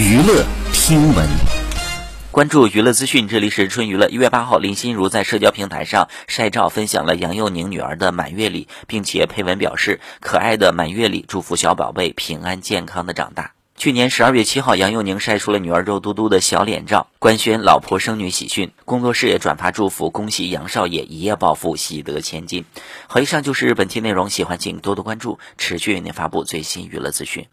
娱乐听闻，关注娱乐资讯，这里是春娱乐。一月八号，林心如在社交平台上晒照，分享了杨佑宁女儿的满月礼，并且配文表示：“可爱的满月礼，祝福小宝贝平安健康的长大。”去年十二月七号，杨佑宁晒出了女儿肉嘟嘟的小脸照，官宣老婆生女喜讯，工作室也转发祝福，恭喜杨少爷一夜暴富，喜得千金。好，以上就是本期内容，喜欢请多多关注，持续为您发布最新娱乐资讯。